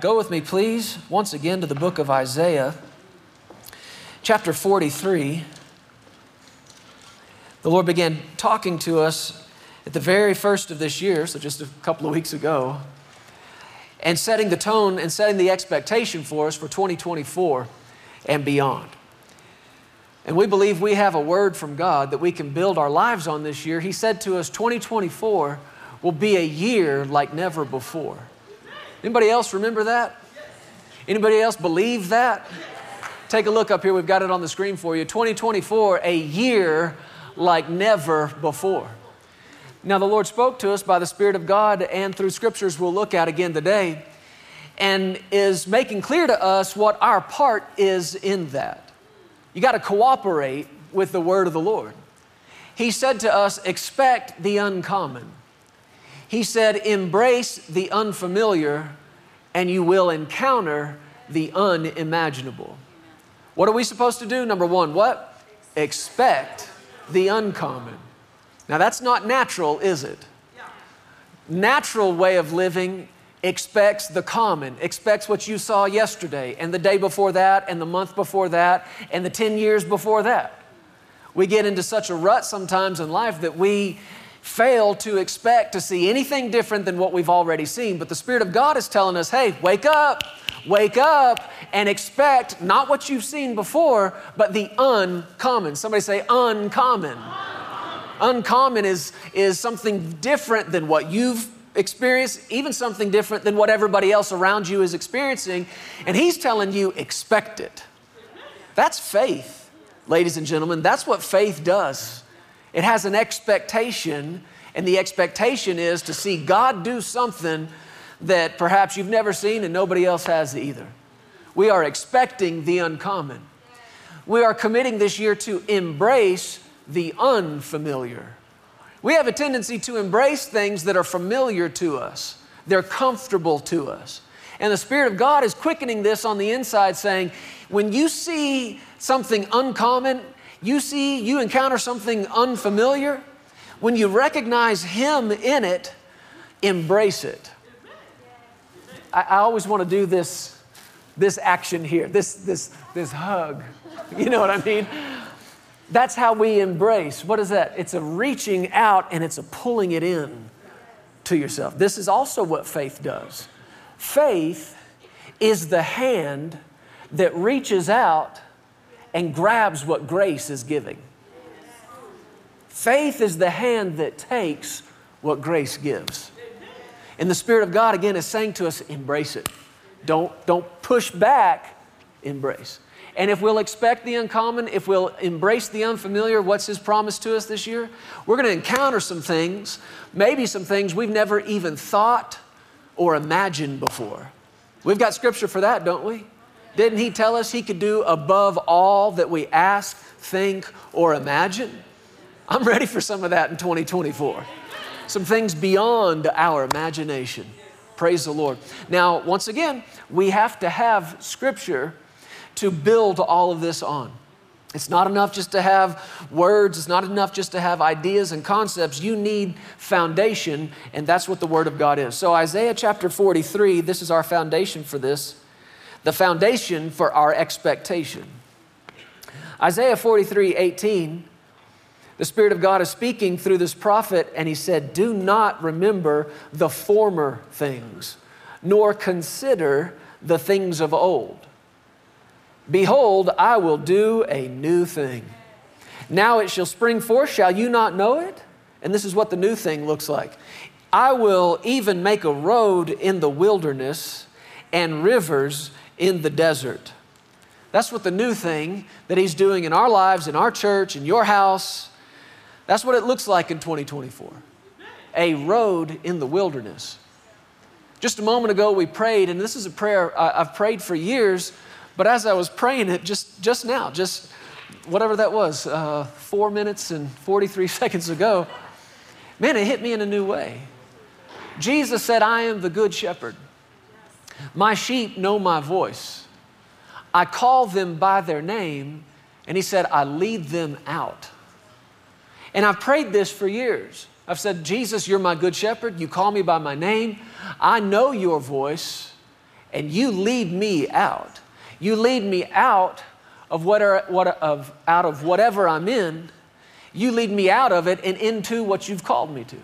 Go with me, please, once again to the book of Isaiah, chapter 43. The Lord began talking to us at the very first of this year, so just a couple of weeks ago, and setting the tone and setting the expectation for us for 2024 and beyond. And we believe we have a word from God that we can build our lives on this year. He said to us, 2024 will be a year like never before. Anybody else remember that? Anybody else believe that? Take a look up here. We've got it on the screen for you. 2024, a year like never before. Now, the Lord spoke to us by the Spirit of God and through scriptures we'll look at again today, and is making clear to us what our part is in that. You got to cooperate with the word of the Lord. He said to us, expect the uncommon. He said, embrace the unfamiliar, and you will encounter the unimaginable. What are we supposed to do? Number one, what? Expect the uncommon. Now, that's not natural, is it? Natural way of living expects the common, expects what you saw yesterday, and the day before that, and the month before that, and the 10 years before that. We get into such a rut sometimes in life that we fail to expect to see anything different than what we've already seen. But the Spirit of God is telling us hey, wake up, wake up, and expect not what you've seen before, but the uncommon. Somebody say, uncommon. Uncommon is, is something different than what you've experienced, even something different than what everybody else around you is experiencing. And He's telling you, expect it. That's faith, ladies and gentlemen. That's what faith does. It has an expectation, and the expectation is to see God do something that perhaps you've never seen and nobody else has either. We are expecting the uncommon. We are committing this year to embrace the unfamiliar. We have a tendency to embrace things that are familiar to us, they're comfortable to us. And the Spirit of God is quickening this on the inside, saying, when you see something uncommon, you see, you encounter something unfamiliar, when you recognize Him in it, embrace it. I, I always want to do this, this action here, this, this, this hug. You know what I mean? That's how we embrace. What is that? It's a reaching out and it's a pulling it in to yourself. This is also what faith does. Faith is the hand that reaches out and grabs what grace is giving. Faith is the hand that takes what grace gives. And the Spirit of God, again, is saying to us, embrace it. Don't, don't push back, embrace. And if we'll expect the uncommon, if we'll embrace the unfamiliar, what's His promise to us this year? We're going to encounter some things, maybe some things we've never even thought or imagined before. We've got scripture for that, don't we? Didn't He tell us He could do above all that we ask, think, or imagine? I'm ready for some of that in 2024. Some things beyond our imagination. Praise the Lord. Now, once again, we have to have scripture to build all of this on. It's not enough just to have words, it's not enough just to have ideas and concepts. You need foundation, and that's what the Word of God is. So, Isaiah chapter 43, this is our foundation for this, the foundation for our expectation. Isaiah 43 18, the Spirit of God is speaking through this prophet, and he said, Do not remember the former things, nor consider the things of old. Behold, I will do a new thing. Now it shall spring forth, shall you not know it? And this is what the new thing looks like. I will even make a road in the wilderness and rivers in the desert. That's what the new thing that He's doing in our lives, in our church, in your house, that's what it looks like in 2024. A road in the wilderness. Just a moment ago, we prayed, and this is a prayer I've prayed for years but as I was praying it just, just now, just whatever that was, uh, four minutes and 43 seconds ago, man, it hit me in a new way. Jesus said, I am the good shepherd. My sheep know my voice. I call them by their name, and he said, I lead them out. And I've prayed this for years. I've said, Jesus, you're my good shepherd. You call me by my name. I know your voice and you lead me out. You lead me out of, what are, what, of, out of whatever I'm in. You lead me out of it and into what you've called me to.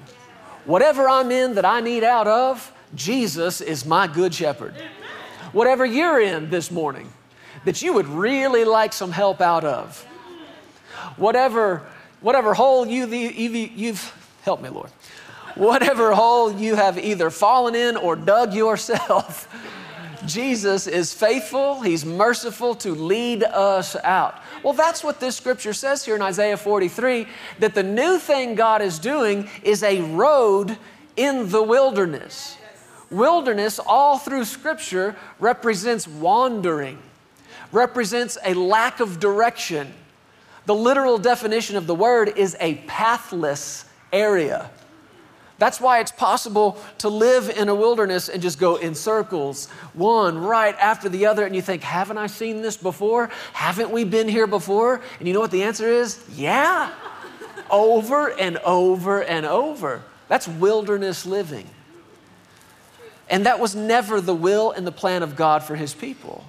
Whatever I'm in that I need out of, Jesus is my good shepherd. Whatever you're in this morning that you would really like some help out of, whatever, whatever hole you, you've, help me, Lord, whatever hole you have either fallen in or dug yourself, Jesus is faithful, He's merciful to lead us out. Well, that's what this scripture says here in Isaiah 43 that the new thing God is doing is a road in the wilderness. Wilderness, all through scripture, represents wandering, represents a lack of direction. The literal definition of the word is a pathless area. That's why it's possible to live in a wilderness and just go in circles, one right after the other, and you think, haven't I seen this before? Haven't we been here before? And you know what the answer is? Yeah. over and over and over. That's wilderness living. And that was never the will and the plan of God for His people.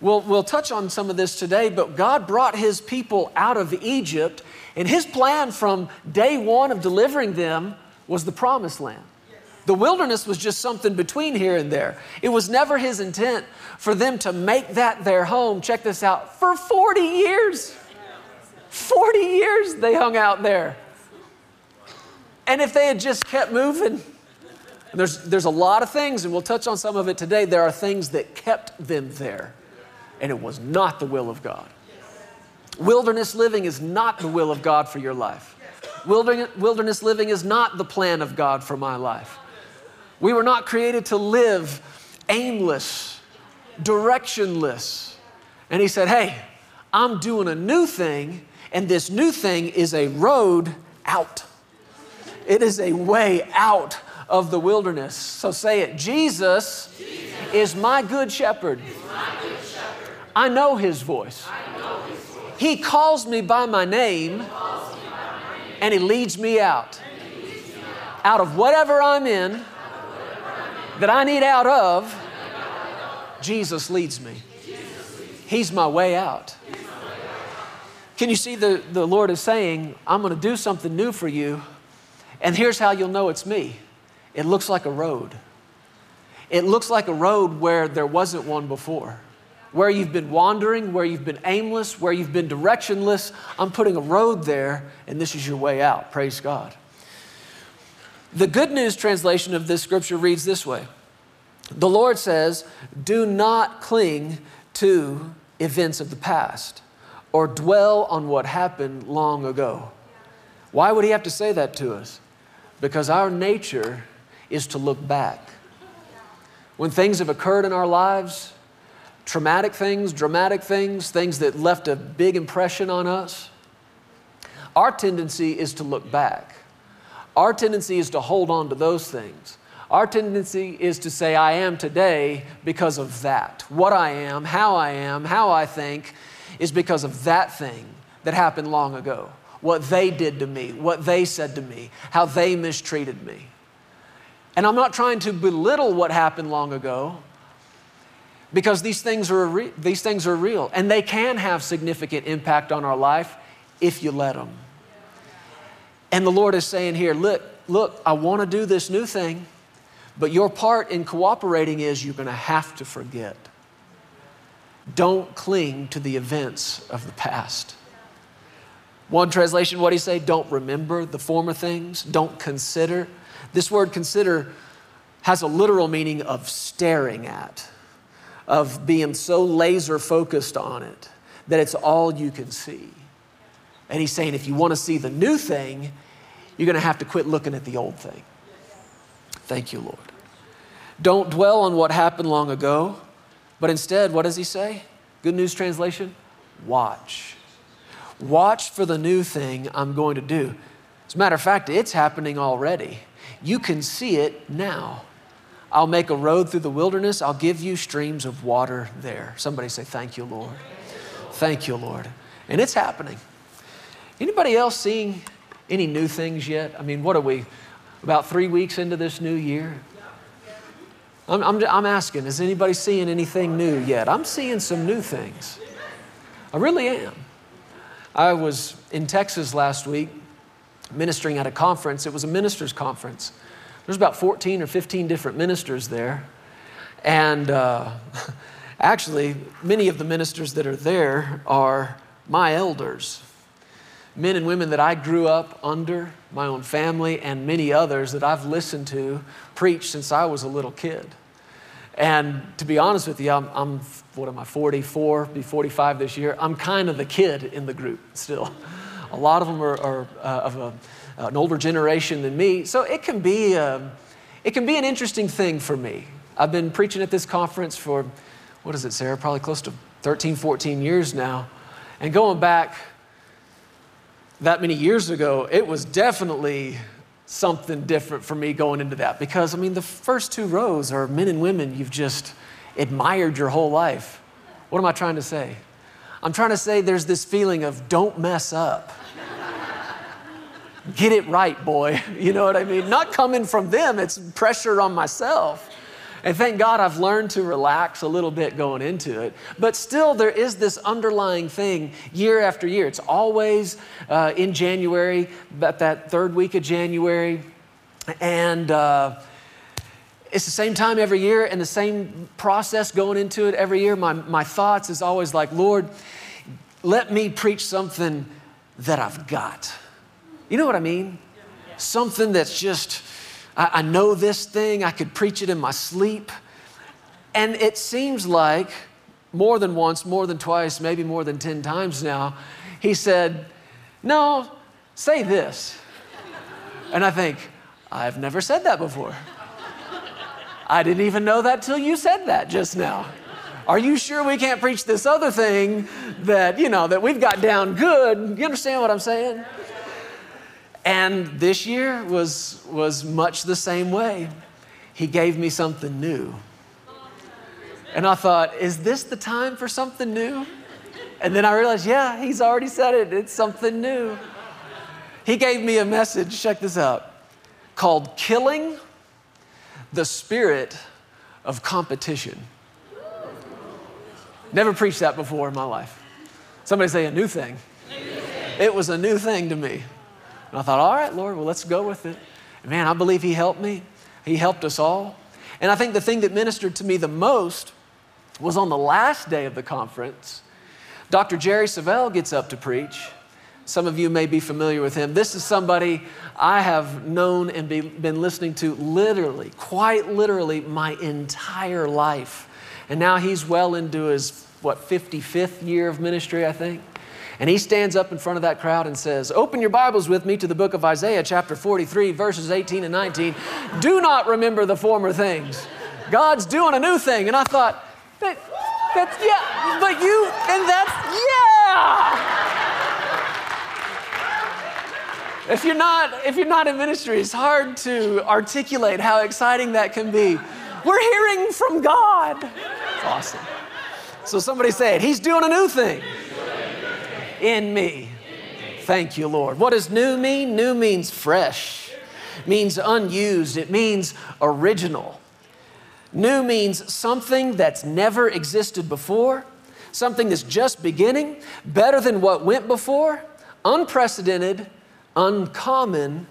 We'll, we'll touch on some of this today, but God brought His people out of Egypt and his plan from day one of delivering them was the promised land. The wilderness was just something between here and there. It was never his intent for them to make that their home. Check this out for 40 years. 40 years they hung out there. And if they had just kept moving, there's, there's a lot of things, and we'll touch on some of it today. There are things that kept them there, and it was not the will of God. Wilderness living is not the will of God for your life. Wilderness living is not the plan of God for my life. We were not created to live aimless, directionless. And he said, Hey, I'm doing a new thing, and this new thing is a road out. It is a way out of the wilderness. So say it Jesus, Jesus is my good shepherd. My good shepherd. I know his voice. He calls me by my name and He leads me out. Out of whatever I'm in that I need out of, Jesus leads me. He's my way out. Can you see the, the Lord is saying, I'm going to do something new for you, and here's how you'll know it's me. It looks like a road. It looks like a road where there wasn't one before where you've been wandering, where you've been aimless, where you've been directionless. I'm putting a road there, and this is your way out. Praise God. The Good News translation of this scripture reads this way The Lord says, Do not cling to events of the past or dwell on what happened long ago. Why would He have to say that to us? Because our nature is to look back. When things have occurred in our lives, traumatic things, dramatic things, things that left a big impression on us, our tendency is to look back. Our tendency is to hold on to those things. Our tendency is to say, I am today because of that. What I am, how I am, how I think is because of that thing that happened long ago. What they did to me, what they said to me, how they mistreated me. And I'm not trying to belittle what happened long ago because these things are re- these things are real and they can have significant impact on our life if you let them. And the Lord is saying here, look, look, I want to do this new thing, but your part in cooperating is you're going to have to forget. Don't cling to the events of the past. One translation, what do you say? Don't remember the former things. Don't consider. This word consider has a literal meaning of staring at of being so laser focused on it that it's all you can see. And he's saying if you want to see the new thing, you're going to have to quit looking at the old thing. Thank you, Lord. Don't dwell on what happened long ago, but instead, what does he say? Good News Translation watch. Watch for the new thing I'm going to do. As a matter of fact, it's happening already. You can see it now. I'll make a road through the wilderness. I'll give you streams of water there. Somebody say, Thank you, Lord. Thank you, Lord. And it's happening. Anybody else seeing any new things yet? I mean, what are we, about three weeks into this new year? I'm, I'm, I'm asking, is anybody seeing anything new yet? I'm seeing some new things. I really am. I was in Texas last week ministering at a conference. It was a ministers' conference. There's about 14 or 15 different ministers there. And uh, actually, many of the ministers that are there are my elders men and women that I grew up under, my own family, and many others that I've listened to preach since I was a little kid. And to be honest with you, I'm, I'm what am I, 44, be 45 this year. I'm kind of the kid in the group still. A lot of them are, are uh, of a, an older generation than me. So it can, be, um, it can be an interesting thing for me. I've been preaching at this conference for, what is it, Sarah? Probably close to 13, 14 years now. And going back that many years ago, it was definitely something different for me going into that because, I mean, the first two rows are men and women you've just admired your whole life. What am I trying to say? I'm trying to say there's this feeling of don't mess up. Get it right, boy. You know what I mean? Not coming from them, it's pressure on myself. And thank God I've learned to relax a little bit going into it. But still, there is this underlying thing year after year. It's always uh, in January, about that third week of January. And uh, it's the same time every year and the same process going into it every year. My, my thoughts is always like, Lord, let me preach something that I've got. You know what I mean? Something that's just I, I know this thing, I could preach it in my sleep. And it seems like more than once, more than twice, maybe more than 10 times now, he said, No, say this. And I think, I've never said that before. I didn't even know that till you said that just now. Are you sure we can't preach this other thing that, you know, that we've got down good? You understand what I'm saying? And this year was, was much the same way. He gave me something new. And I thought, is this the time for something new? And then I realized, yeah, he's already said it. It's something new. He gave me a message, check this out, called Killing the Spirit of Competition. Never preached that before in my life. Somebody say a new thing. It was a new thing to me. And I thought, all right, Lord, well, let's go with it. And man, I believe He helped me. He helped us all. And I think the thing that ministered to me the most was on the last day of the conference. Dr. Jerry Savelle gets up to preach. Some of you may be familiar with him. This is somebody I have known and be, been listening to literally, quite literally, my entire life. And now he's well into his, what, 55th year of ministry, I think. And he stands up in front of that crowd and says, Open your Bibles with me to the book of Isaiah, chapter 43, verses 18 and 19. Do not remember the former things. God's doing a new thing. And I thought, that, that's, yeah, but you, and that's, yeah. If you're not, if you're not in ministry, it's hard to articulate how exciting that can be. We're hearing from God. It's awesome. So somebody say it. He's doing a new thing in me. Thank you, Lord. What does new mean? New means fresh, means unused, it means original. New means something that's never existed before, something that's just beginning, better than what went before, unprecedented, uncommon,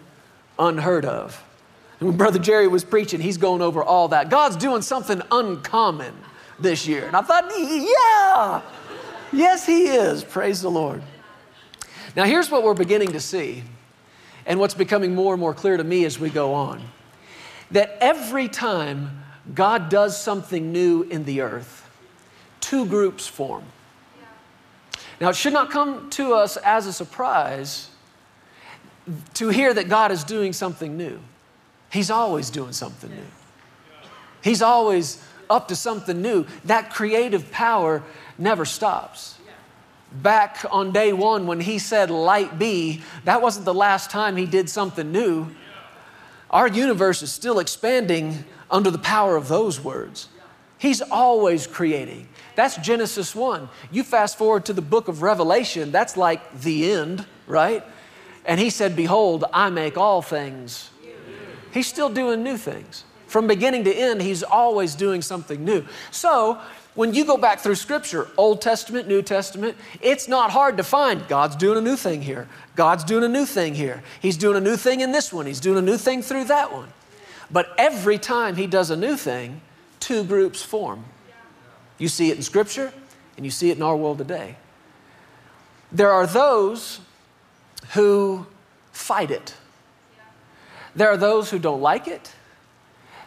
unheard of. And when Brother Jerry was preaching, he's going over all that. God's doing something uncommon this year. And I thought, yeah, Yes, He is. Praise the Lord. Now, here's what we're beginning to see, and what's becoming more and more clear to me as we go on that every time God does something new in the earth, two groups form. Now, it should not come to us as a surprise to hear that God is doing something new. He's always doing something new. He's always up to something new. That creative power never stops. Back on day one, when he said, Light be, that wasn't the last time he did something new. Our universe is still expanding under the power of those words. He's always creating. That's Genesis 1. You fast forward to the book of Revelation, that's like the end, right? And he said, Behold, I make all things. He's still doing new things. From beginning to end, He's always doing something new. So, when you go back through Scripture, Old Testament, New Testament, it's not hard to find God's doing a new thing here. God's doing a new thing here. He's doing a new thing in this one. He's doing a new thing through that one. But every time He does a new thing, two groups form. You see it in Scripture, and you see it in our world today. There are those who fight it. There are those who don't like it.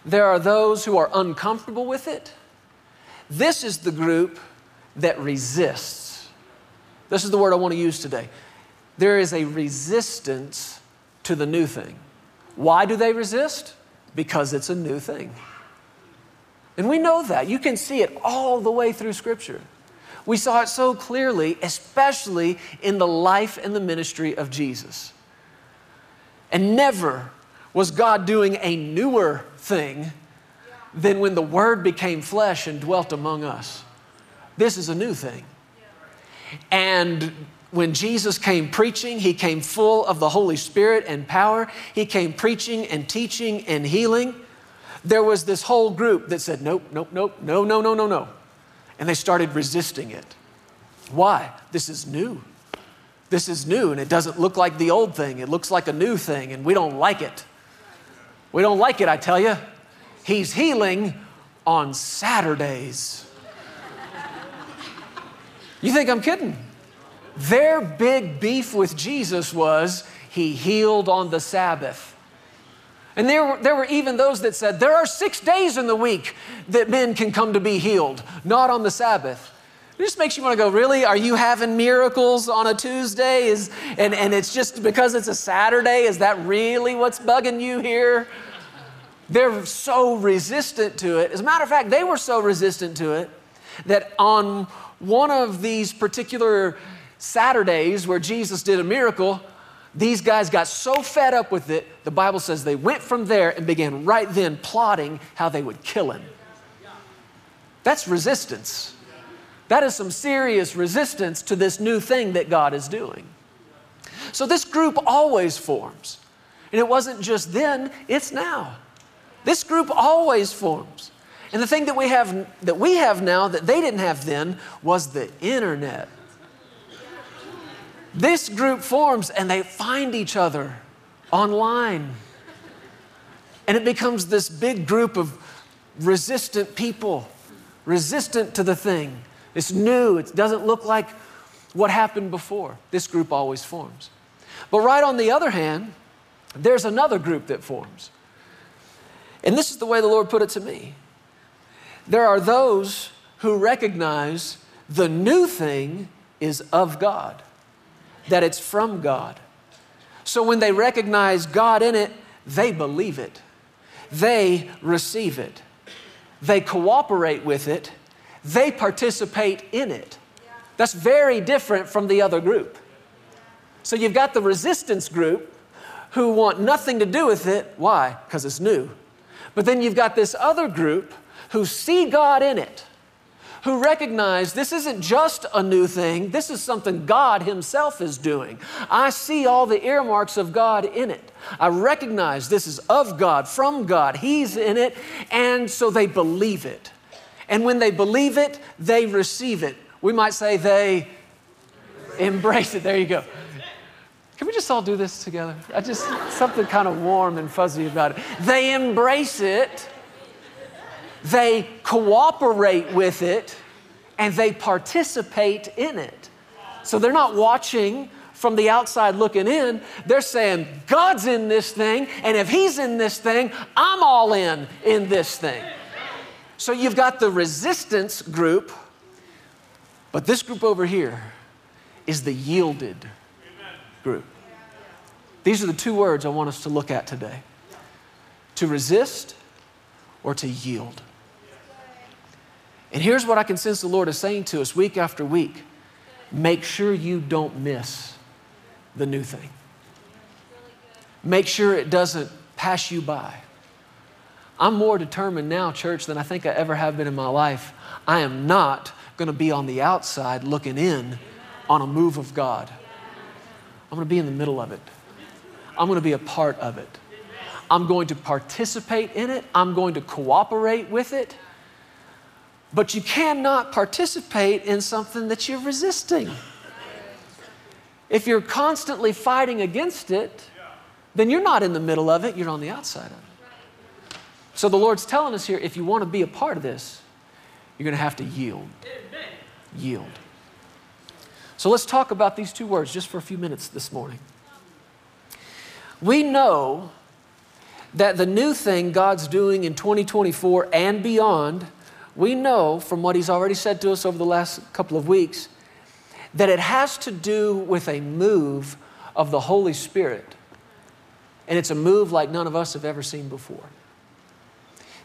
There are those who are uncomfortable with it. This is the group that resists. This is the word I want to use today. There is a resistance to the new thing. Why do they resist? Because it's a new thing. And we know that. You can see it all the way through Scripture. We saw it so clearly, especially in the life and the ministry of Jesus. And never was God doing a newer thing than when the Word became flesh and dwelt among us. This is a new thing. And when Jesus came preaching, he came full of the Holy Spirit and power. He came preaching and teaching and healing. There was this whole group that said, Nope, nope, nope, no, no, no, no, no. And they started resisting it. Why? This is new. This is new, and it doesn't look like the old thing. It looks like a new thing, and we don't like it. We don't like it, I tell you. He's healing on Saturdays. You think I'm kidding? Their big beef with Jesus was he healed on the Sabbath. And there were, there were even those that said, there are six days in the week that men can come to be healed, not on the Sabbath. It just makes you want to go, really? Are you having miracles on a Tuesday? Is, and, and it's just because it's a Saturday? Is that really what's bugging you here? They're so resistant to it. As a matter of fact, they were so resistant to it that on one of these particular Saturdays where Jesus did a miracle, these guys got so fed up with it, the Bible says they went from there and began right then plotting how they would kill him. That's resistance. That is some serious resistance to this new thing that God is doing. So this group always forms. And it wasn't just then, it's now. This group always forms. And the thing that we have that we have now that they didn't have then was the internet. This group forms and they find each other online. And it becomes this big group of resistant people, resistant to the thing. It's new, it doesn't look like what happened before. This group always forms. But right on the other hand, there's another group that forms. And this is the way the Lord put it to me. There are those who recognize the new thing is of God, that it's from God. So when they recognize God in it, they believe it, they receive it, they cooperate with it, they participate in it. That's very different from the other group. So you've got the resistance group who want nothing to do with it. Why? Because it's new. But then you've got this other group who see God in it, who recognize this isn't just a new thing, this is something God Himself is doing. I see all the earmarks of God in it. I recognize this is of God, from God, He's in it, and so they believe it. And when they believe it, they receive it. We might say they embrace it. There you go. Can we just all do this together? I just, something kind of warm and fuzzy about it. They embrace it, they cooperate with it, and they participate in it. So they're not watching from the outside looking in. They're saying, God's in this thing, and if He's in this thing, I'm all in in this thing. So you've got the resistance group, but this group over here is the yielded group. These are the two words I want us to look at today to resist or to yield. And here's what I can sense the Lord is saying to us week after week make sure you don't miss the new thing, make sure it doesn't pass you by. I'm more determined now, church, than I think I ever have been in my life. I am not going to be on the outside looking in on a move of God. I'm going to be in the middle of it. I'm going to be a part of it. I'm going to participate in it, I'm going to cooperate with it. But you cannot participate in something that you're resisting. If you're constantly fighting against it, then you're not in the middle of it, you're on the outside of it. So the Lord's telling us here if you want to be a part of this, you're going to have to yield. Yield. So let's talk about these two words just for a few minutes this morning. We know that the new thing God's doing in 2024 and beyond, we know from what He's already said to us over the last couple of weeks that it has to do with a move of the Holy Spirit. And it's a move like none of us have ever seen before.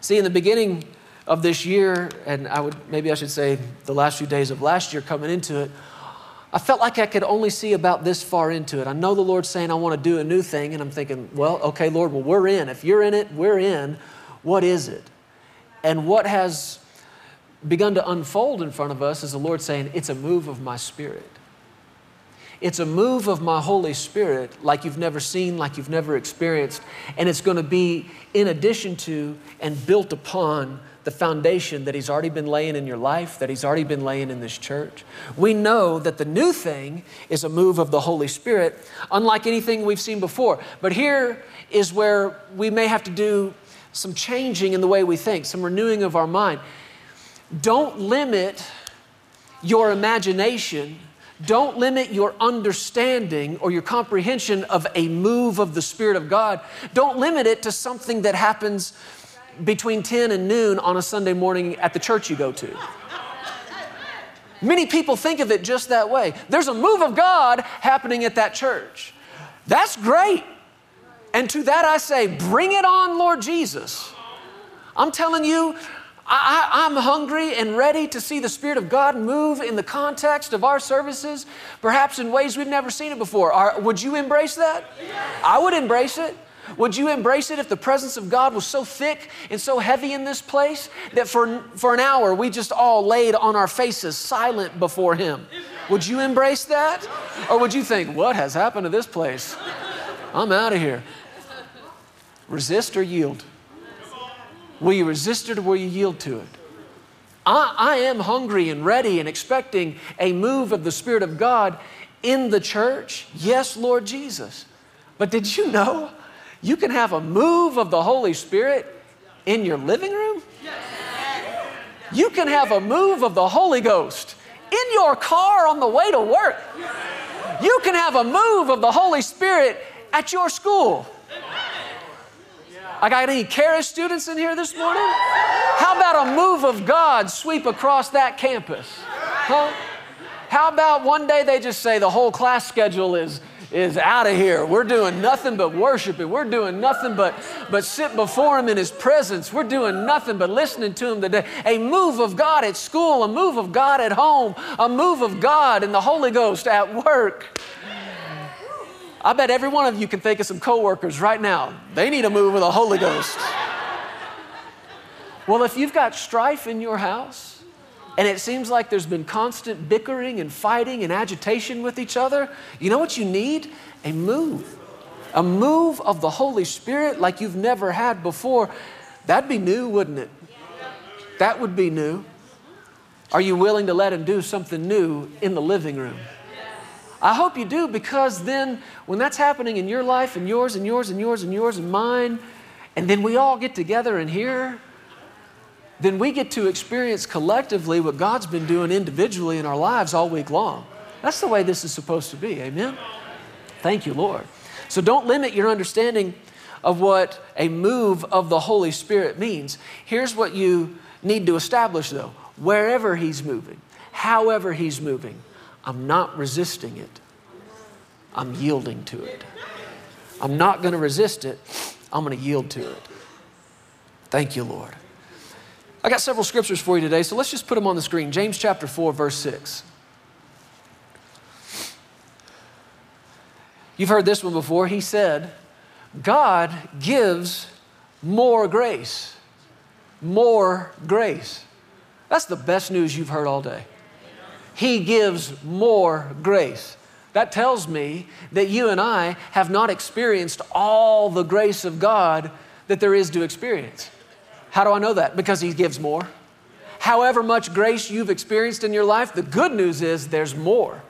See, in the beginning of this year, and I would maybe I should say the last few days of last year coming into it, I felt like I could only see about this far into it. I know the Lord's saying I want to do a new thing, and I'm thinking, well, okay, Lord, well, we're in. If you're in it, we're in. What is it? And what has begun to unfold in front of us is the Lord saying, It's a move of my spirit. It's a move of my Holy Spirit like you've never seen, like you've never experienced. And it's going to be in addition to and built upon the foundation that He's already been laying in your life, that He's already been laying in this church. We know that the new thing is a move of the Holy Spirit, unlike anything we've seen before. But here is where we may have to do some changing in the way we think, some renewing of our mind. Don't limit your imagination. Don't limit your understanding or your comprehension of a move of the Spirit of God. Don't limit it to something that happens between 10 and noon on a Sunday morning at the church you go to. Many people think of it just that way. There's a move of God happening at that church. That's great. And to that I say, bring it on, Lord Jesus. I'm telling you, I, am hungry and ready to see the Spirit of God move in the context of our services, perhaps in ways we've never seen it before. Are, would you embrace that? I would embrace it. Would you embrace it if the presence of God was so thick and so heavy in this place that for, for an hour we just all laid on our faces silent before Him? Would you embrace that? Or would you think, what has happened to this place? I'm out of here. Resist or yield? Will you resist it or will you yield to it? I, I am hungry and ready and expecting a move of the Spirit of God in the church. Yes, Lord Jesus. But did you know you can have a move of the Holy Spirit in your living room? You can have a move of the Holy Ghost in your car on the way to work. You can have a move of the Holy Spirit at your school. I got any Charis students in here this morning? How about a move of God sweep across that campus? Huh? How about one day they just say the whole class schedule is is out of here. We're doing nothing but worshiping. We're doing nothing but, but sit before Him in His presence. We're doing nothing but listening to Him today. A move of God at school, a move of God at home, a move of God in the Holy Ghost at work. I bet every one of you can think of some coworkers right now. They need a move of the Holy Ghost. Well, if you've got strife in your house and it seems like there's been constant bickering and fighting and agitation with each other, you know what you need? A move. A move of the Holy Spirit like you've never had before. That'd be new, wouldn't it? That would be new. Are you willing to let Him do something new in the living room? I hope you do because then when that's happening in your life and yours and yours and yours and yours and mine, and then we all get together and here, then we get to experience collectively what God's been doing individually in our lives all week long. That's the way this is supposed to be. Amen? Thank you, Lord. So don't limit your understanding of what a move of the Holy Spirit means. Here's what you need to establish, though wherever He's moving, however He's moving, I'm not resisting it, I'm yielding to it. I'm not going to resist it, I'm going to yield to it. Thank you, Lord. I got several scriptures for you today, so let's just put them on the screen. James chapter 4, verse 6. You've heard this one before. He said, God gives more grace. More grace. That's the best news you've heard all day. He gives more grace. That tells me that you and I have not experienced all the grace of God that there is to experience. How do I know that? Because He gives more. However much grace you've experienced in your life, the good news is there's more.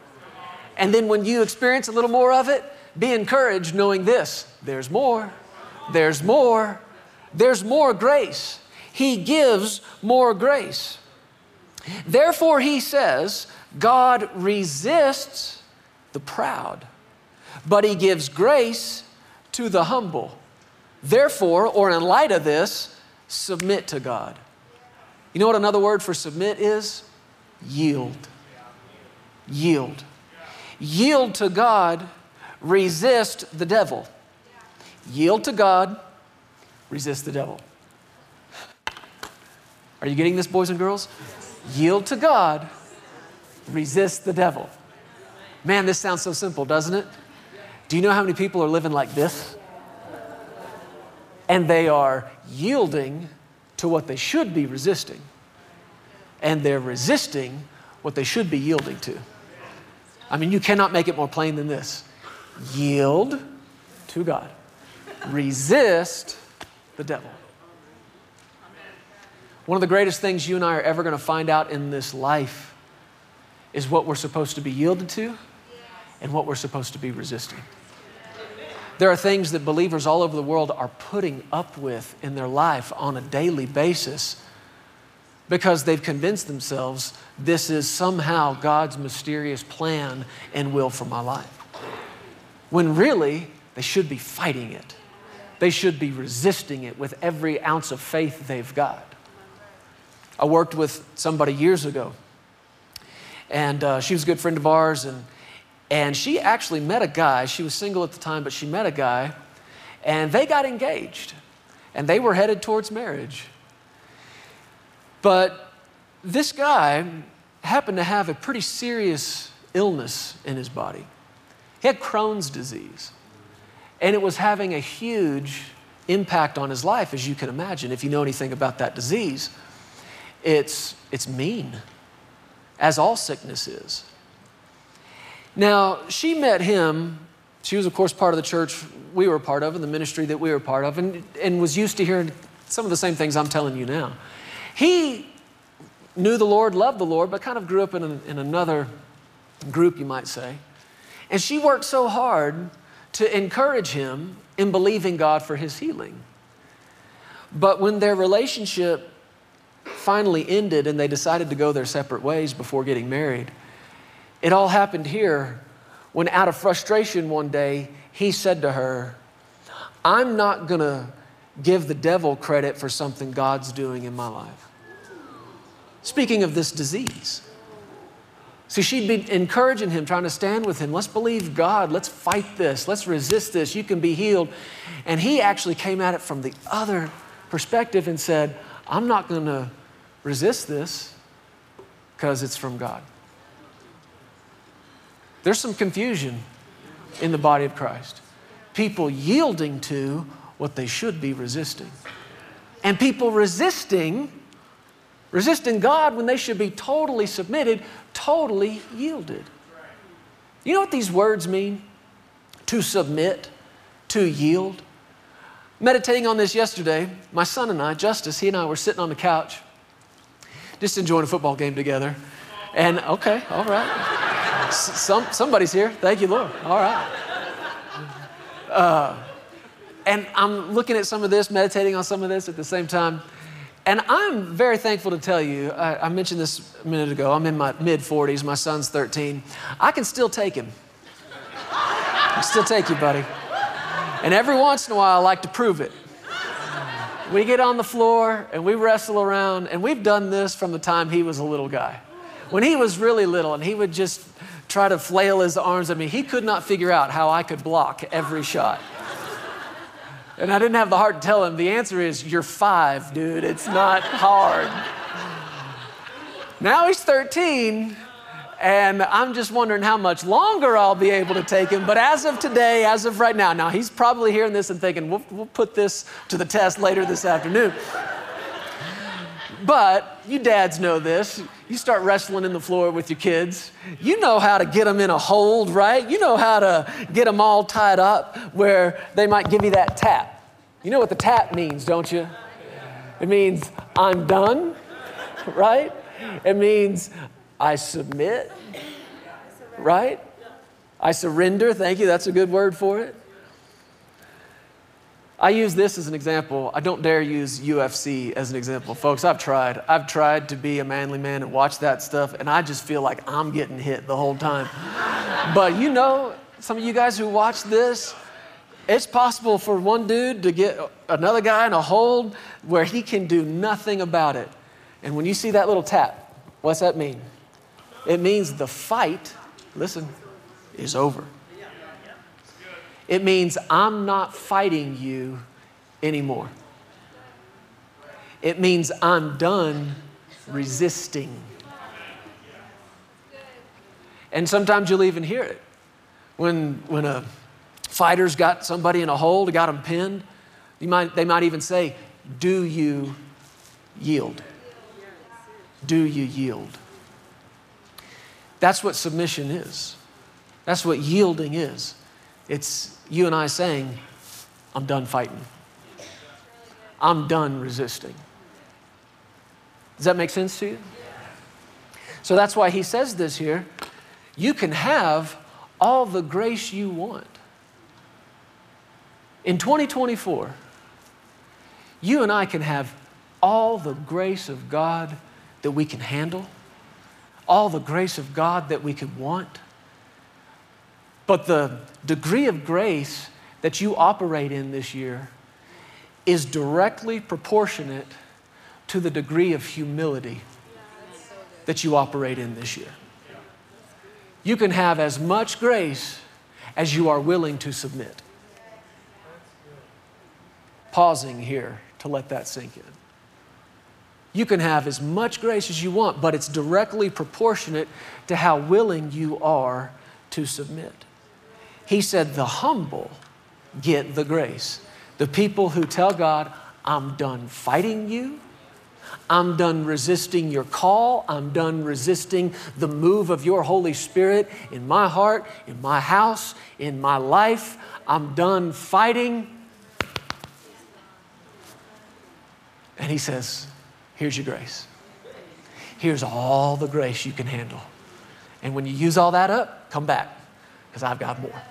And then when you experience a little more of it, be encouraged knowing this there's more, there's more, there's more grace. He gives more grace. Therefore, he says, God resists the proud, but he gives grace to the humble. Therefore, or in light of this, submit to God. You know what another word for submit is? Yield. Yield. Yield to God, resist the devil. Yield to God, resist the devil. Are you getting this, boys and girls? Yield to God, resist the devil. Man, this sounds so simple, doesn't it? Do you know how many people are living like this? And they are yielding to what they should be resisting. And they're resisting what they should be yielding to. I mean, you cannot make it more plain than this yield to God, resist the devil. One of the greatest things you and I are ever going to find out in this life is what we're supposed to be yielded to and what we're supposed to be resisting. There are things that believers all over the world are putting up with in their life on a daily basis because they've convinced themselves this is somehow God's mysterious plan and will for my life. When really, they should be fighting it. They should be resisting it with every ounce of faith they've got. I worked with somebody years ago, and uh, she was a good friend of ours, and, and she actually met a guy. She was single at the time, but she met a guy, and they got engaged, and they were headed towards marriage. But this guy happened to have a pretty serious illness in his body. He had Crohn's disease, and it was having a huge impact on his life, as you can imagine, if you know anything about that disease. It's, it's mean, as all sickness is. Now, she met him. She was, of course, part of the church we were part of and the ministry that we were part of, and, and was used to hearing some of the same things I'm telling you now. He knew the Lord, loved the Lord, but kind of grew up in, in another group, you might say. And she worked so hard to encourage him in believing God for his healing. But when their relationship finally ended and they decided to go their separate ways before getting married, it all happened here when, out of frustration one day, he said to her, I'm not going to give the devil credit for something God's doing in my life. Speaking of this disease. See, she'd be encouraging him, trying to stand with him. Let's believe God. Let's fight this. Let's resist this. You can be healed. And he actually came at it from the other perspective and said, I'm not going to resist this because it's from God. There's some confusion in the body of Christ. People yielding to what they should be resisting, and people resisting resisting God when they should be totally submitted, totally yielded. You know what these words mean? To submit, to yield. Meditating on this yesterday, my son and I, Justice, he and I were sitting on the couch, just enjoying a football game together. And okay, all right. Some, somebody's here. Thank you, Lord. All right. Uh, and I'm looking at some of this, meditating on some of this at the same time. And I'm very thankful to tell you, I, I mentioned this a minute ago, I'm in my mid 40s, my son's 13. I can still take him. I can still take you, buddy. And every once in a while, I like to prove it. We get on the floor and we wrestle around, and we've done this from the time he was a little guy. When he was really little and he would just try to flail his arms at me, he could not figure out how I could block every shot. And I didn't have the heart to tell him the answer is you're five, dude. It's not hard. now he's 13, and I'm just wondering how much longer I'll be able to take him. But as of today, as of right now, now he's probably hearing this and thinking, we'll, we'll put this to the test later this afternoon. But you dads know this. You start wrestling in the floor with your kids. You know how to get them in a hold, right? You know how to get them all tied up where they might give you that tap. You know what the tap means, don't you? It means I'm done, right? It means I submit, right? I surrender. Thank you. That's a good word for it. I use this as an example. I don't dare use UFC as an example. Folks, I've tried. I've tried to be a manly man and watch that stuff, and I just feel like I'm getting hit the whole time. but you know, some of you guys who watch this, it's possible for one dude to get another guy in a hold where he can do nothing about it. And when you see that little tap, what's that mean? It means the fight, listen, is over. It means I'm not fighting you anymore. It means I'm done resisting. And sometimes you'll even hear it. When, when a fighter's got somebody in a hold, got them pinned, you might, they might even say, Do you yield? Do you yield? That's what submission is. That's what yielding is. It's you and I saying, I'm done fighting. I'm done resisting. Does that make sense to you? So that's why he says this here. You can have all the grace you want. In 2024, you and I can have all the grace of God that we can handle, all the grace of God that we could want. But the degree of grace that you operate in this year is directly proportionate to the degree of humility that you operate in this year. You can have as much grace as you are willing to submit. Pausing here to let that sink in. You can have as much grace as you want, but it's directly proportionate to how willing you are to submit. He said, The humble get the grace. The people who tell God, I'm done fighting you. I'm done resisting your call. I'm done resisting the move of your Holy Spirit in my heart, in my house, in my life. I'm done fighting. And he says, Here's your grace. Here's all the grace you can handle. And when you use all that up, come back because I've got more.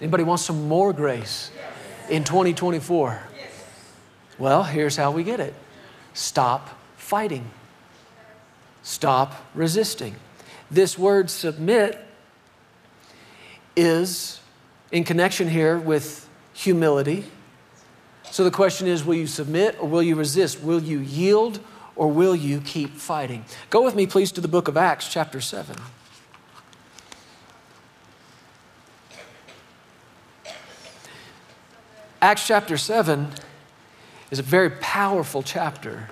Anybody want some more grace in 2024? Well, here's how we get it stop fighting, stop resisting. This word submit is in connection here with humility. So the question is will you submit or will you resist? Will you yield or will you keep fighting? Go with me, please, to the book of Acts, chapter 7. Acts chapter 7 is a very powerful chapter.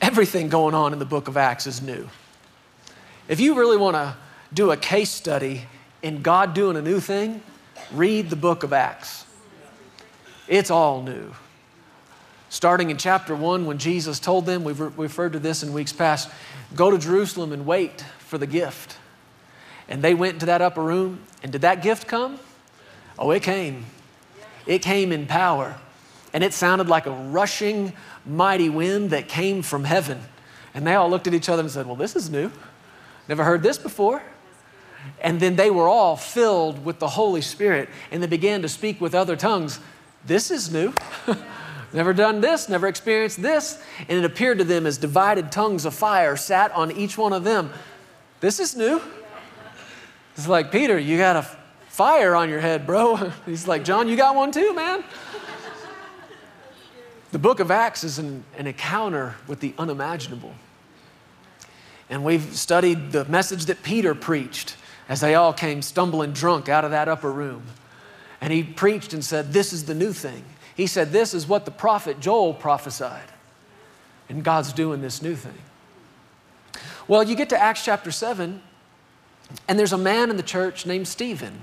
Everything going on in the book of Acts is new. If you really want to do a case study in God doing a new thing, read the book of Acts. It's all new. Starting in chapter 1, when Jesus told them, we've referred to this in weeks past, go to Jerusalem and wait for the gift. And they went into that upper room, and did that gift come? Oh, it came. It came in power. And it sounded like a rushing, mighty wind that came from heaven. And they all looked at each other and said, Well, this is new. Never heard this before. And then they were all filled with the Holy Spirit and they began to speak with other tongues. This is new. never done this, never experienced this. And it appeared to them as divided tongues of fire sat on each one of them. This is new. It's like, Peter, you got a fire on your head, bro. He's like, John, you got one too, man. The book of Acts is an, an encounter with the unimaginable. And we've studied the message that Peter preached as they all came stumbling drunk out of that upper room. And he preached and said, This is the new thing. He said, This is what the prophet Joel prophesied. And God's doing this new thing. Well, you get to Acts chapter 7, and there's a man in the church named Stephen.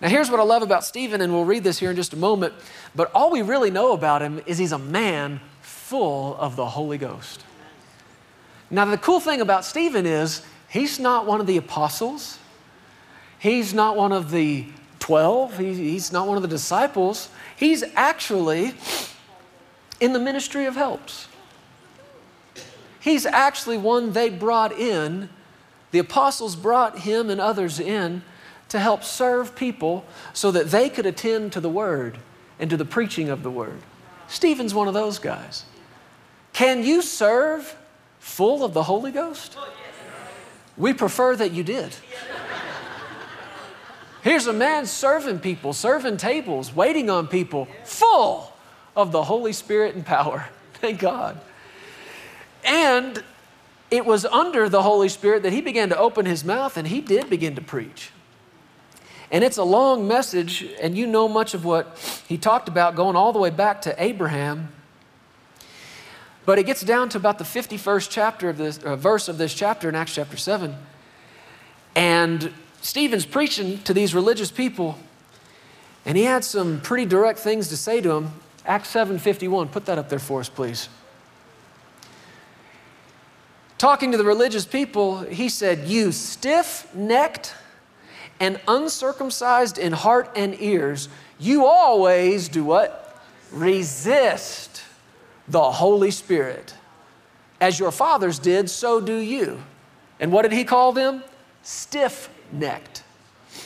Now, here's what I love about Stephen, and we'll read this here in just a moment. But all we really know about him is he's a man full of the Holy Ghost. Now, the cool thing about Stephen is he's not one of the apostles, he's not one of the 12, he's not one of the disciples. He's actually in the ministry of helps. He's actually one they brought in. The apostles brought him and others in to help serve people so that they could attend to the word and to the preaching of the word. Stephen's one of those guys. Can you serve full of the Holy Ghost? We prefer that you did. Here's a man serving people, serving tables, waiting on people, full of the Holy Spirit and power. Thank God. And it was under the Holy Spirit that he began to open his mouth and he did begin to preach. And it's a long message, and you know much of what he talked about going all the way back to Abraham. But it gets down to about the 51st chapter of this, uh, verse of this chapter in Acts chapter 7. And Stephen's preaching to these religious people, and he had some pretty direct things to say to them. Acts 7:51, put that up there for us, please. Talking to the religious people, he said, You stiff necked and uncircumcised in heart and ears, you always do what? Resist the Holy Spirit. As your fathers did, so do you. And what did he call them? Stiff necked.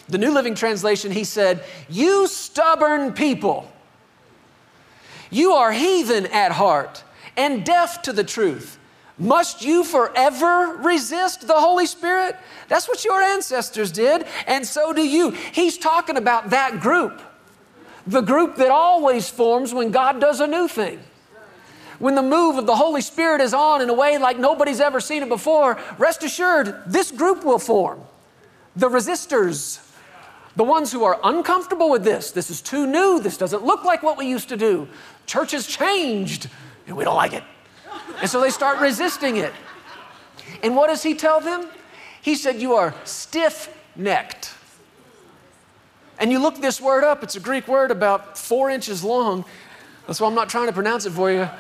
The New Living Translation, he said, You stubborn people, you are heathen at heart and deaf to the truth. Must you forever resist the Holy Spirit? That's what your ancestors did, and so do you. He's talking about that group, the group that always forms when God does a new thing. When the move of the Holy Spirit is on in a way like nobody's ever seen it before, rest assured, this group will form. The resistors, the ones who are uncomfortable with this. This is too new. This doesn't look like what we used to do. Church has changed, and we don't like it. And so they start resisting it. And what does he tell them? He said, You are stiff necked. And you look this word up, it's a Greek word about four inches long. That's why I'm not trying to pronounce it for you.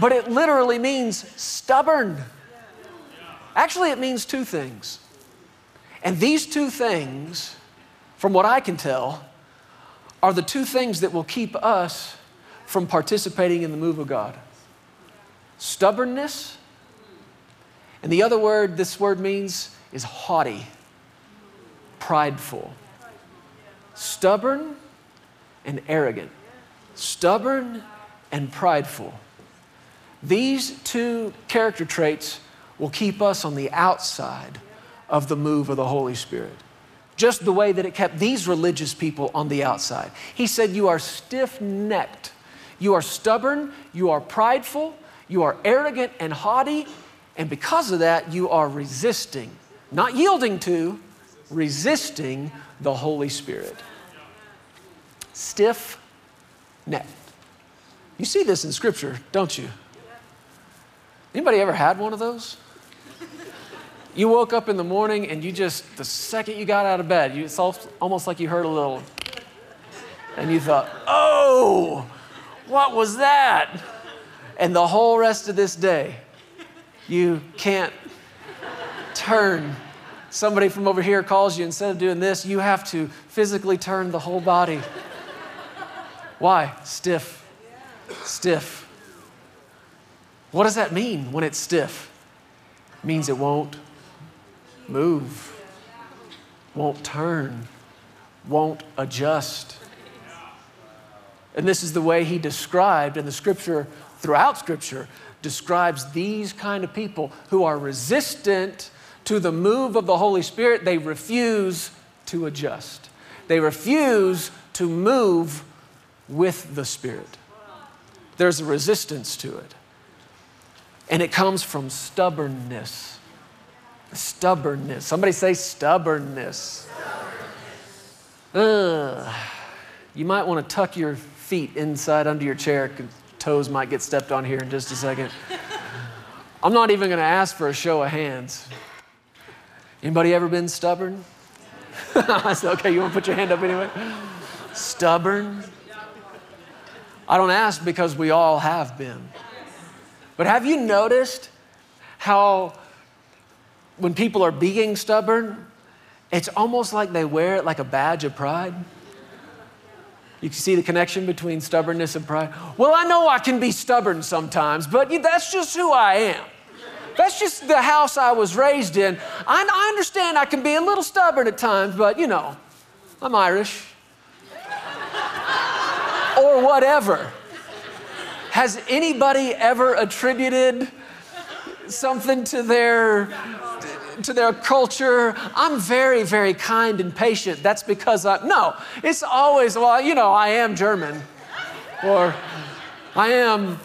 But it literally means stubborn. Actually, it means two things. And these two things, from what I can tell, are the two things that will keep us from participating in the move of God stubbornness. And the other word this word means is haughty, prideful. Stubborn and arrogant. Stubborn and prideful. These two character traits will keep us on the outside of the move of the Holy Spirit. Just the way that it kept these religious people on the outside. He said, You are stiff necked, you are stubborn, you are prideful, you are arrogant and haughty, and because of that, you are resisting, not yielding to, resisting the Holy Spirit. Stiff necked. You see this in Scripture, don't you? Anybody ever had one of those? You woke up in the morning and you just, the second you got out of bed, you, it's almost like you heard a little, and you thought, oh, what was that? And the whole rest of this day, you can't turn. Somebody from over here calls you, instead of doing this, you have to physically turn the whole body. Why? Stiff. Stiff. What does that mean when it's stiff? It means it won't move, won't turn, won't adjust. And this is the way he described in the scripture throughout Scripture describes these kind of people who are resistant to the move of the Holy Spirit. They refuse to adjust, they refuse to move with the Spirit. There's a resistance to it. And it comes from stubbornness. Stubbornness. Somebody say stubbornness. stubbornness. you might want to tuck your feet inside under your chair toes might get stepped on here in just a second. I'm not even going to ask for a show of hands. Anybody ever been stubborn? I said, okay, you want to put your hand up anyway? Stubborn? I don't ask because we all have been. But have you noticed how when people are being stubborn, it's almost like they wear it like a badge of pride? You can see the connection between stubbornness and pride. Well, I know I can be stubborn sometimes, but that's just who I am. That's just the house I was raised in. I, I understand I can be a little stubborn at times, but you know, I'm Irish. or whatever. Has anybody ever attributed something to their to their culture. I'm very, very kind and patient. That's because I, no, it's always, well, you know, I am German or I am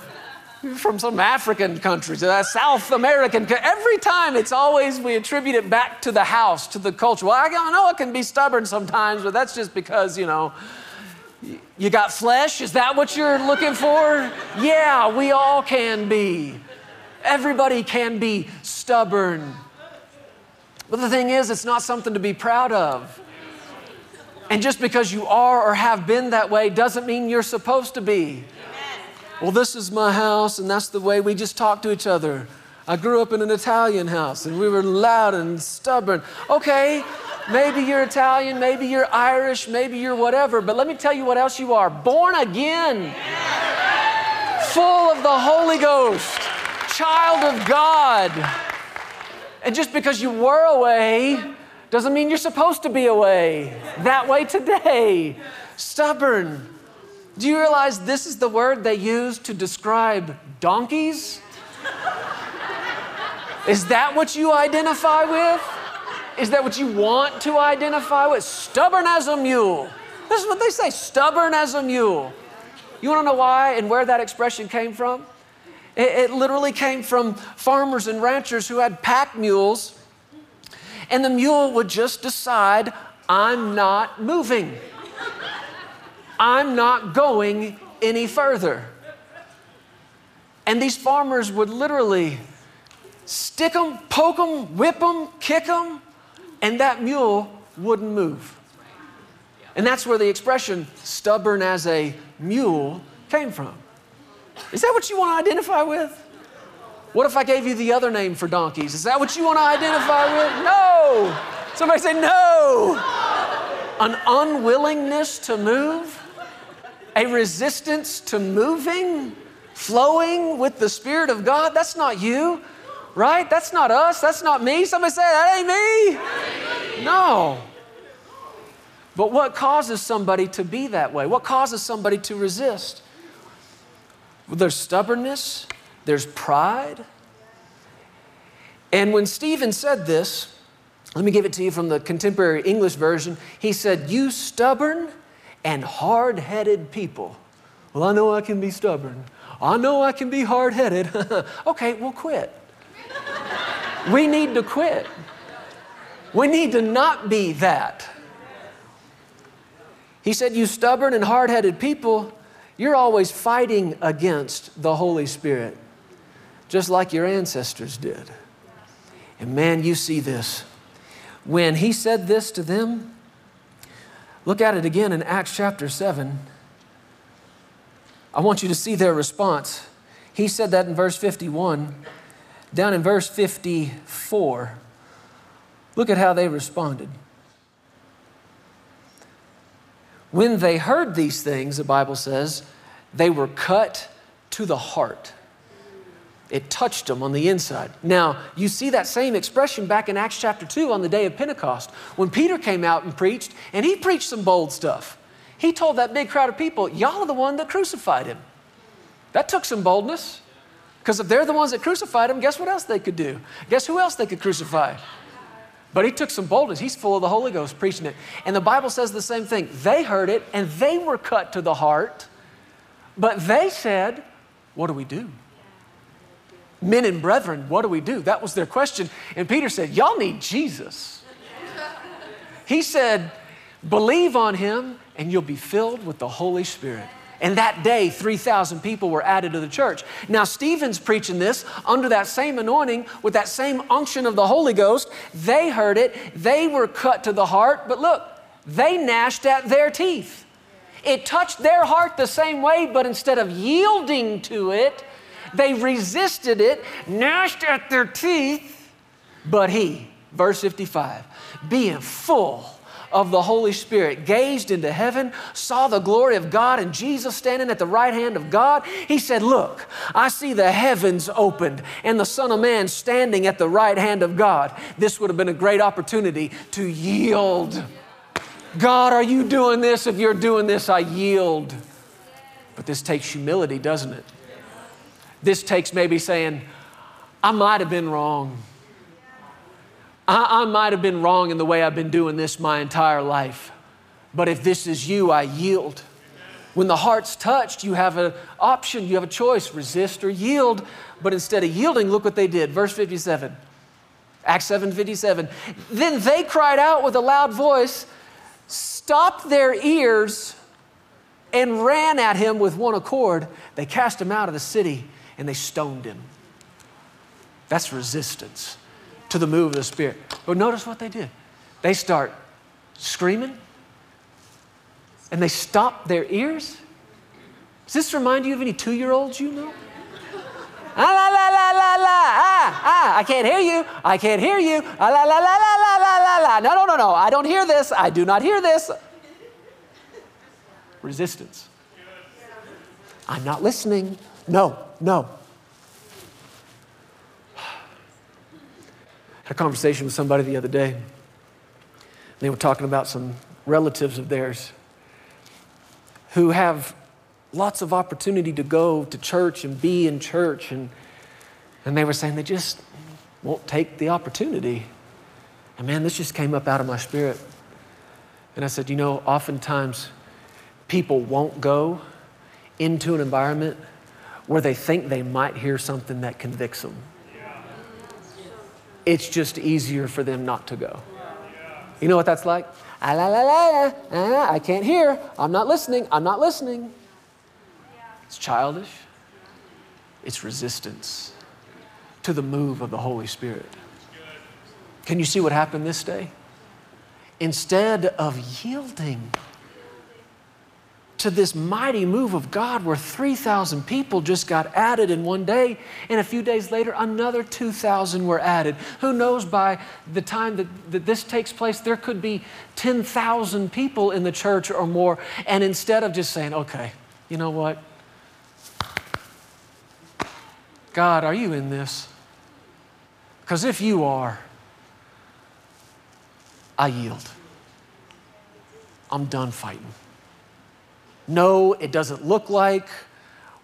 from some African countries, uh, South American. Every time it's always, we attribute it back to the house, to the culture. Well, I know it can be stubborn sometimes, but that's just because, you know, you got flesh? Is that what you're looking for? Yeah, we all can be. Everybody can be stubborn. But the thing is, it's not something to be proud of. And just because you are or have been that way doesn't mean you're supposed to be. Well, this is my house, and that's the way we just talk to each other. I grew up in an Italian house, and we were loud and stubborn. Okay, maybe you're Italian, maybe you're Irish, maybe you're whatever, but let me tell you what else you are born again, full of the Holy Ghost, child of God. And just because you were away doesn't mean you're supposed to be away. That way today. Stubborn. Do you realize this is the word they use to describe donkeys? Is that what you identify with? Is that what you want to identify with? Stubborn as a mule. This is what they say stubborn as a mule. You want to know why and where that expression came from? It, it literally came from farmers and ranchers who had pack mules, and the mule would just decide, I'm not moving. I'm not going any further. And these farmers would literally stick them, poke them, whip them, kick them, and that mule wouldn't move. And that's where the expression stubborn as a mule came from. Is that what you want to identify with? What if I gave you the other name for donkeys? Is that what you want to identify with? No. Somebody say no. An unwillingness to move, a resistance to moving, flowing with the Spirit of God. That's not you, right? That's not us. That's not me. Somebody say, that ain't me. No. But what causes somebody to be that way? What causes somebody to resist? There's stubbornness, there's pride. And when Stephen said this, let me give it to you from the contemporary English version. He said, You stubborn and hard headed people. Well, I know I can be stubborn. I know I can be hard headed. okay, well, quit. we need to quit. We need to not be that. He said, You stubborn and hard headed people, you're always fighting against the Holy Spirit, just like your ancestors did. And man, you see this. When he said this to them, look at it again in Acts chapter 7. I want you to see their response. He said that in verse 51. Down in verse 54, look at how they responded. When they heard these things, the Bible says, they were cut to the heart. It touched them on the inside. Now, you see that same expression back in Acts chapter 2 on the day of Pentecost when Peter came out and preached, and he preached some bold stuff. He told that big crowd of people, Y'all are the one that crucified him. That took some boldness. Because if they're the ones that crucified him, guess what else they could do? Guess who else they could crucify? But he took some boldness. He's full of the Holy Ghost preaching it. And the Bible says the same thing. They heard it and they were cut to the heart. But they said, What do we do? Men and brethren, what do we do? That was their question. And Peter said, Y'all need Jesus. He said, Believe on him and you'll be filled with the Holy Spirit. And that day, 3,000 people were added to the church. Now, Stephen's preaching this under that same anointing, with that same unction of the Holy Ghost. They heard it, they were cut to the heart, but look, they gnashed at their teeth. It touched their heart the same way, but instead of yielding to it, They resisted it, gnashed at their teeth, but he, verse 55, being full of the Holy Spirit, gazed into heaven, saw the glory of God and Jesus standing at the right hand of God. He said, Look, I see the heavens opened and the Son of Man standing at the right hand of God. This would have been a great opportunity to yield. God, are you doing this? If you're doing this, I yield. But this takes humility, doesn't it? This takes maybe saying, I might have been wrong. I, I might have been wrong in the way I've been doing this my entire life. But if this is you, I yield. When the heart's touched, you have an option, you have a choice resist or yield. But instead of yielding, look what they did. Verse 57, Acts 7 57. Then they cried out with a loud voice, stopped their ears, and ran at him with one accord. They cast him out of the city and they stoned him. That's resistance to the move of the Spirit. But notice what they did. They start screaming and they stop their ears. Does this remind you of any two year olds you know? Ah, la, la, la, la, la, ah, ah, I can't hear you. I can't hear you. Ah, la, la, la, la, la, la, la, la. No, no, no, no. I don't hear this. I do not hear this. Resistance. I'm not listening. No, no. Had a conversation with somebody the other day. They were talking about some relatives of theirs who have lots of opportunity to go to church and be in church. And, and they were saying they just won't take the opportunity. And man, this just came up out of my spirit. And I said, you know, oftentimes people won't go into an environment where they think they might hear something that convicts them it's just easier for them not to go. You know what that's like? Ah, la, la, la, ah, I can't hear. I'm not listening. I'm not listening. It's childish. It's resistance to the move of the Holy Spirit. Can you see what happened this day? Instead of yielding, to this mighty move of God where 3,000 people just got added in one day, and a few days later, another 2,000 were added. Who knows by the time that, that this takes place, there could be 10,000 people in the church or more. And instead of just saying, okay, you know what? God, are you in this? Because if you are, I yield. I'm done fighting. No, it doesn't look like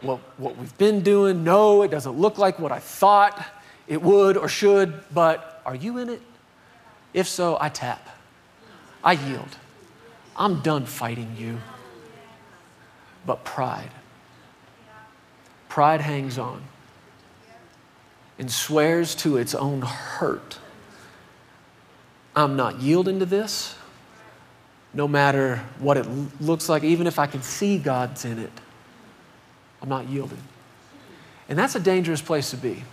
what, what we've been doing. No, it doesn't look like what I thought it would or should, but are you in it? If so, I tap. I yield. I'm done fighting you. But pride, pride hangs on and swears to its own hurt. I'm not yielding to this no matter what it looks like, even if I can see God's in it, I'm not yielding. And that's a dangerous place to be.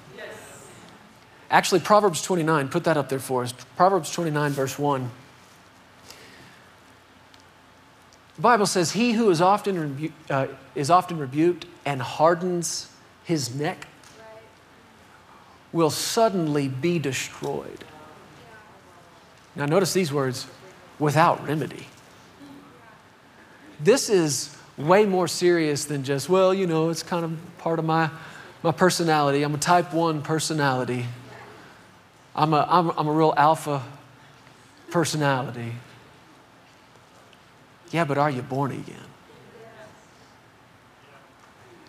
Actually, Proverbs 29, put that up there for us. Proverbs 29, verse 1. The Bible says, He who is often, rebu- uh, is often rebuked and hardens his neck will suddenly be destroyed. Now, notice these words without remedy. This is way more serious than just, well, you know, it's kind of part of my, my personality. I'm a type one personality. I'm a, I'm, I'm a real alpha personality. Yeah, but are you born again?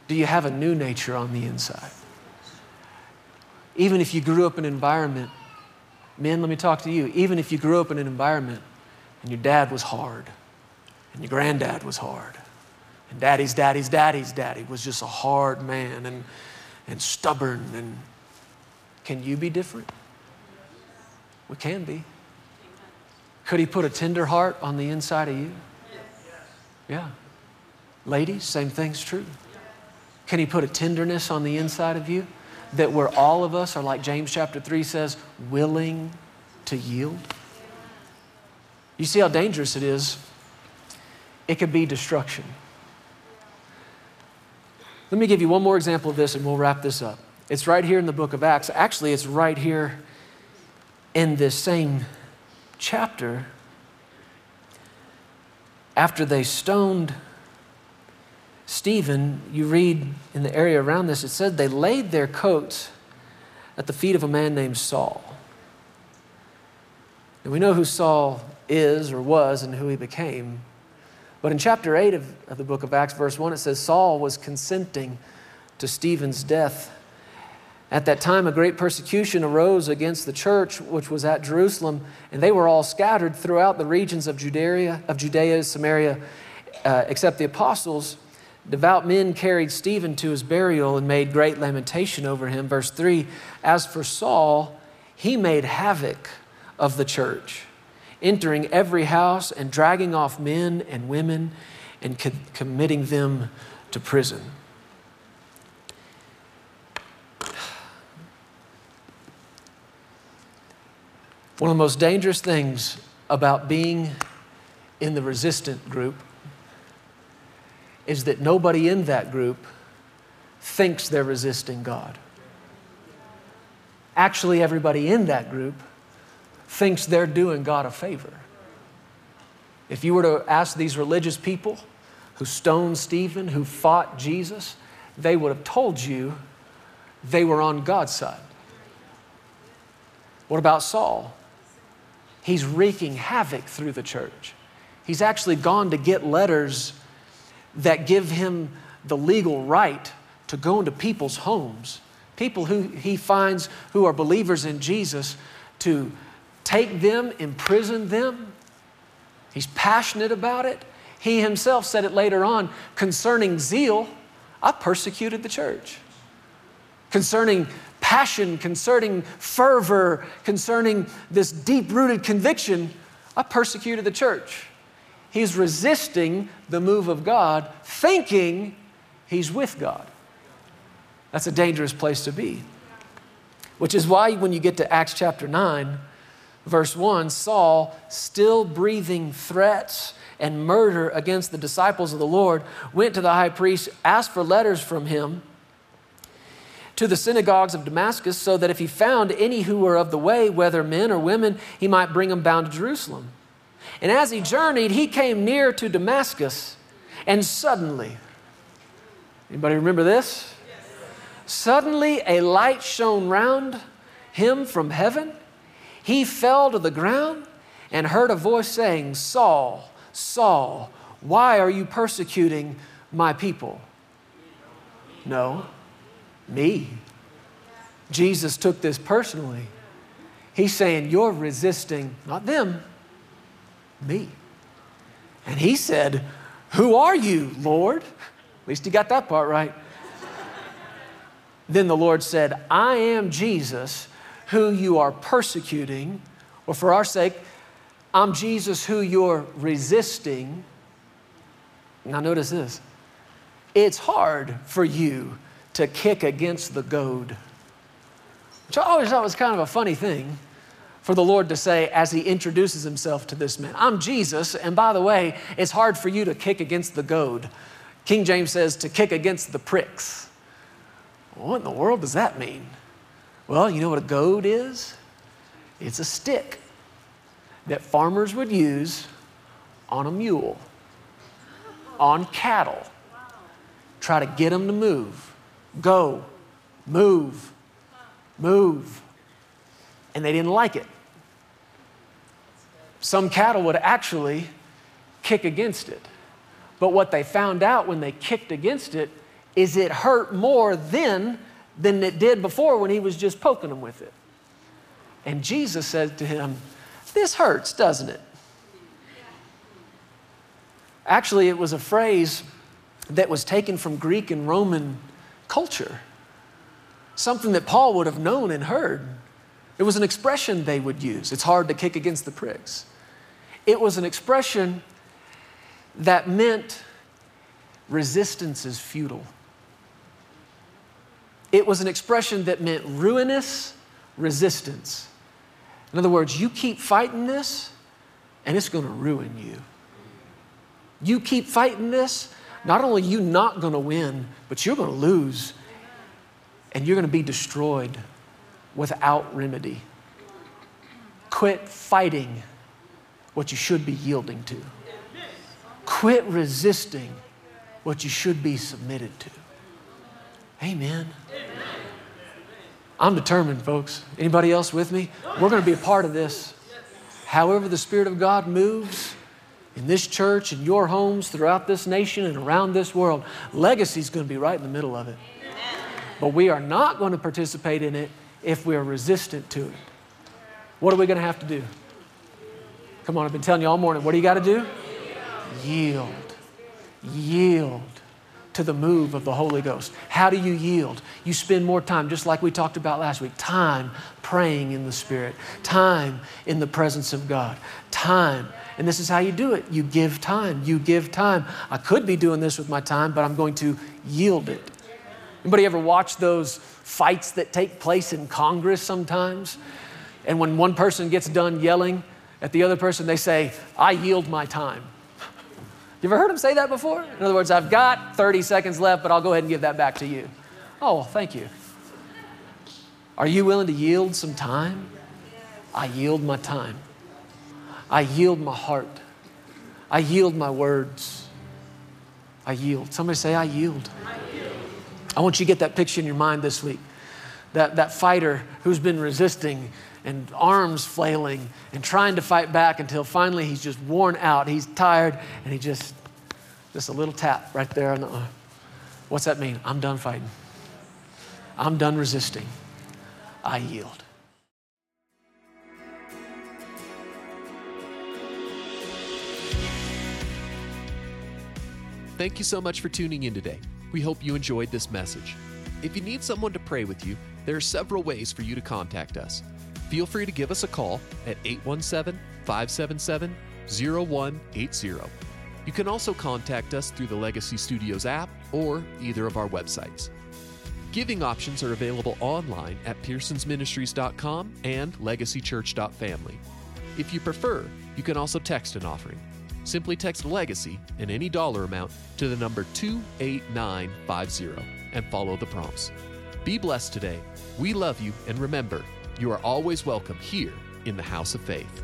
Do you have a new nature on the inside? Even if you grew up in an environment, men, let me talk to you. Even if you grew up in an environment and your dad was hard, and your granddad was hard. And daddy's daddy's daddy's daddy was just a hard man and, and stubborn. And can you be different? We can be. Could he put a tender heart on the inside of you? Yeah. Ladies, same thing's true. Can he put a tenderness on the inside of you that where all of us are, like James chapter 3 says, willing to yield? You see how dangerous it is it could be destruction. Let me give you one more example of this and we'll wrap this up. It's right here in the book of Acts. Actually, it's right here in this same chapter. After they stoned Stephen, you read in the area around this, it said they laid their coats at the feet of a man named Saul. And we know who Saul is or was and who he became. But in chapter 8 of, of the book of Acts, verse 1, it says Saul was consenting to Stephen's death. At that time, a great persecution arose against the church, which was at Jerusalem, and they were all scattered throughout the regions of Judea, of Judea, Samaria, uh, except the apostles. Devout men carried Stephen to his burial and made great lamentation over him. Verse 3 As for Saul, he made havoc of the church, entering every house and dragging off men and women and co- committing them to prison. One of the most dangerous things about being in the resistant group is that nobody in that group thinks they're resisting God. Actually, everybody in that group thinks they're doing God a favor. If you were to ask these religious people who stoned Stephen, who fought Jesus, they would have told you they were on God's side. What about Saul? He's wreaking havoc through the church. He's actually gone to get letters that give him the legal right to go into people's homes, people who he finds who are believers in Jesus, to take them, imprison them. He's passionate about it. He himself said it later on concerning zeal, I persecuted the church. Concerning passion, concerning fervor, concerning this deep rooted conviction, I persecuted the church. He's resisting the move of God, thinking he's with God. That's a dangerous place to be. Which is why, when you get to Acts chapter 9, verse 1, Saul, still breathing threats and murder against the disciples of the Lord, went to the high priest, asked for letters from him to the synagogues of Damascus, so that if he found any who were of the way, whether men or women, he might bring them bound to Jerusalem. And as he journeyed, he came near to Damascus, and suddenly, anybody remember this? Suddenly a light shone round him from heaven. He fell to the ground and heard a voice saying, Saul, Saul, why are you persecuting my people? No, me. Jesus took this personally. He's saying, You're resisting not them, me. And he said, Who are you, Lord? At least he got that part right. then the Lord said, I am Jesus who you are persecuting, or for our sake, I'm Jesus who you're resisting. Now, notice this it's hard for you to kick against the goad, which I always thought was kind of a funny thing for the Lord to say as he introduces himself to this man. I'm Jesus, and by the way, it's hard for you to kick against the goad. King James says to kick against the pricks. What in the world does that mean? Well, you know what a goad is? It's a stick that farmers would use on a mule, on cattle, try to get them to move. Go, move, move. And they didn't like it some cattle would actually kick against it. But what they found out when they kicked against it is it hurt more then than it did before when he was just poking them with it. And Jesus said to him, This hurts, doesn't it? Actually, it was a phrase that was taken from Greek and Roman culture, something that Paul would have known and heard. It was an expression they would use. It's hard to kick against the pricks. It was an expression that meant resistance is futile. It was an expression that meant ruinous resistance. In other words, you keep fighting this, and it's going to ruin you. You keep fighting this, not only you not going to win, but you're going to lose and you're going to be destroyed without remedy. Quit fighting what you should be yielding to. Quit resisting what you should be submitted to. Amen. I'm determined, folks. Anybody else with me? We're going to be a part of this. However, the Spirit of God moves in this church, in your homes, throughout this nation, and around this world, legacy is going to be right in the middle of it. But we are not going to participate in it if we are resistant to it. What are we going to have to do? Come on, I've been telling you all morning. What do you got to do? Yield. Yield to the move of the Holy Ghost. How do you yield? You spend more time, just like we talked about last week, time praying in the Spirit, time in the presence of God, time. And this is how you do it. You give time. You give time. I could be doing this with my time, but I'm going to yield it. Anybody ever watch those fights that take place in Congress sometimes? And when one person gets done yelling at the other person, they say, I yield my time. You ever heard him say that before? In other words, I've got 30 seconds left, but I'll go ahead and give that back to you. Oh, thank you. Are you willing to yield some time? I yield my time. I yield my heart. I yield my words. I yield. Somebody say, I yield. I, yield. I want you to get that picture in your mind this week. That, that fighter who's been resisting and arms flailing and trying to fight back until finally he's just worn out. He's tired and he just, just a little tap right there on the arm. What's that mean? I'm done fighting. I'm done resisting. I yield. Thank you so much for tuning in today. We hope you enjoyed this message. If you need someone to pray with you, there are several ways for you to contact us feel free to give us a call at 817 577 0180. You can also contact us through the Legacy Studios app or either of our websites. Giving options are available online at pearsonsministries.com and legacychurch.family. If you prefer, you can also text an offering. Simply text Legacy and any dollar amount to the number 28950 and follow the prompts. Be blessed today. We love you, and remember, you are always welcome here in the house of faith.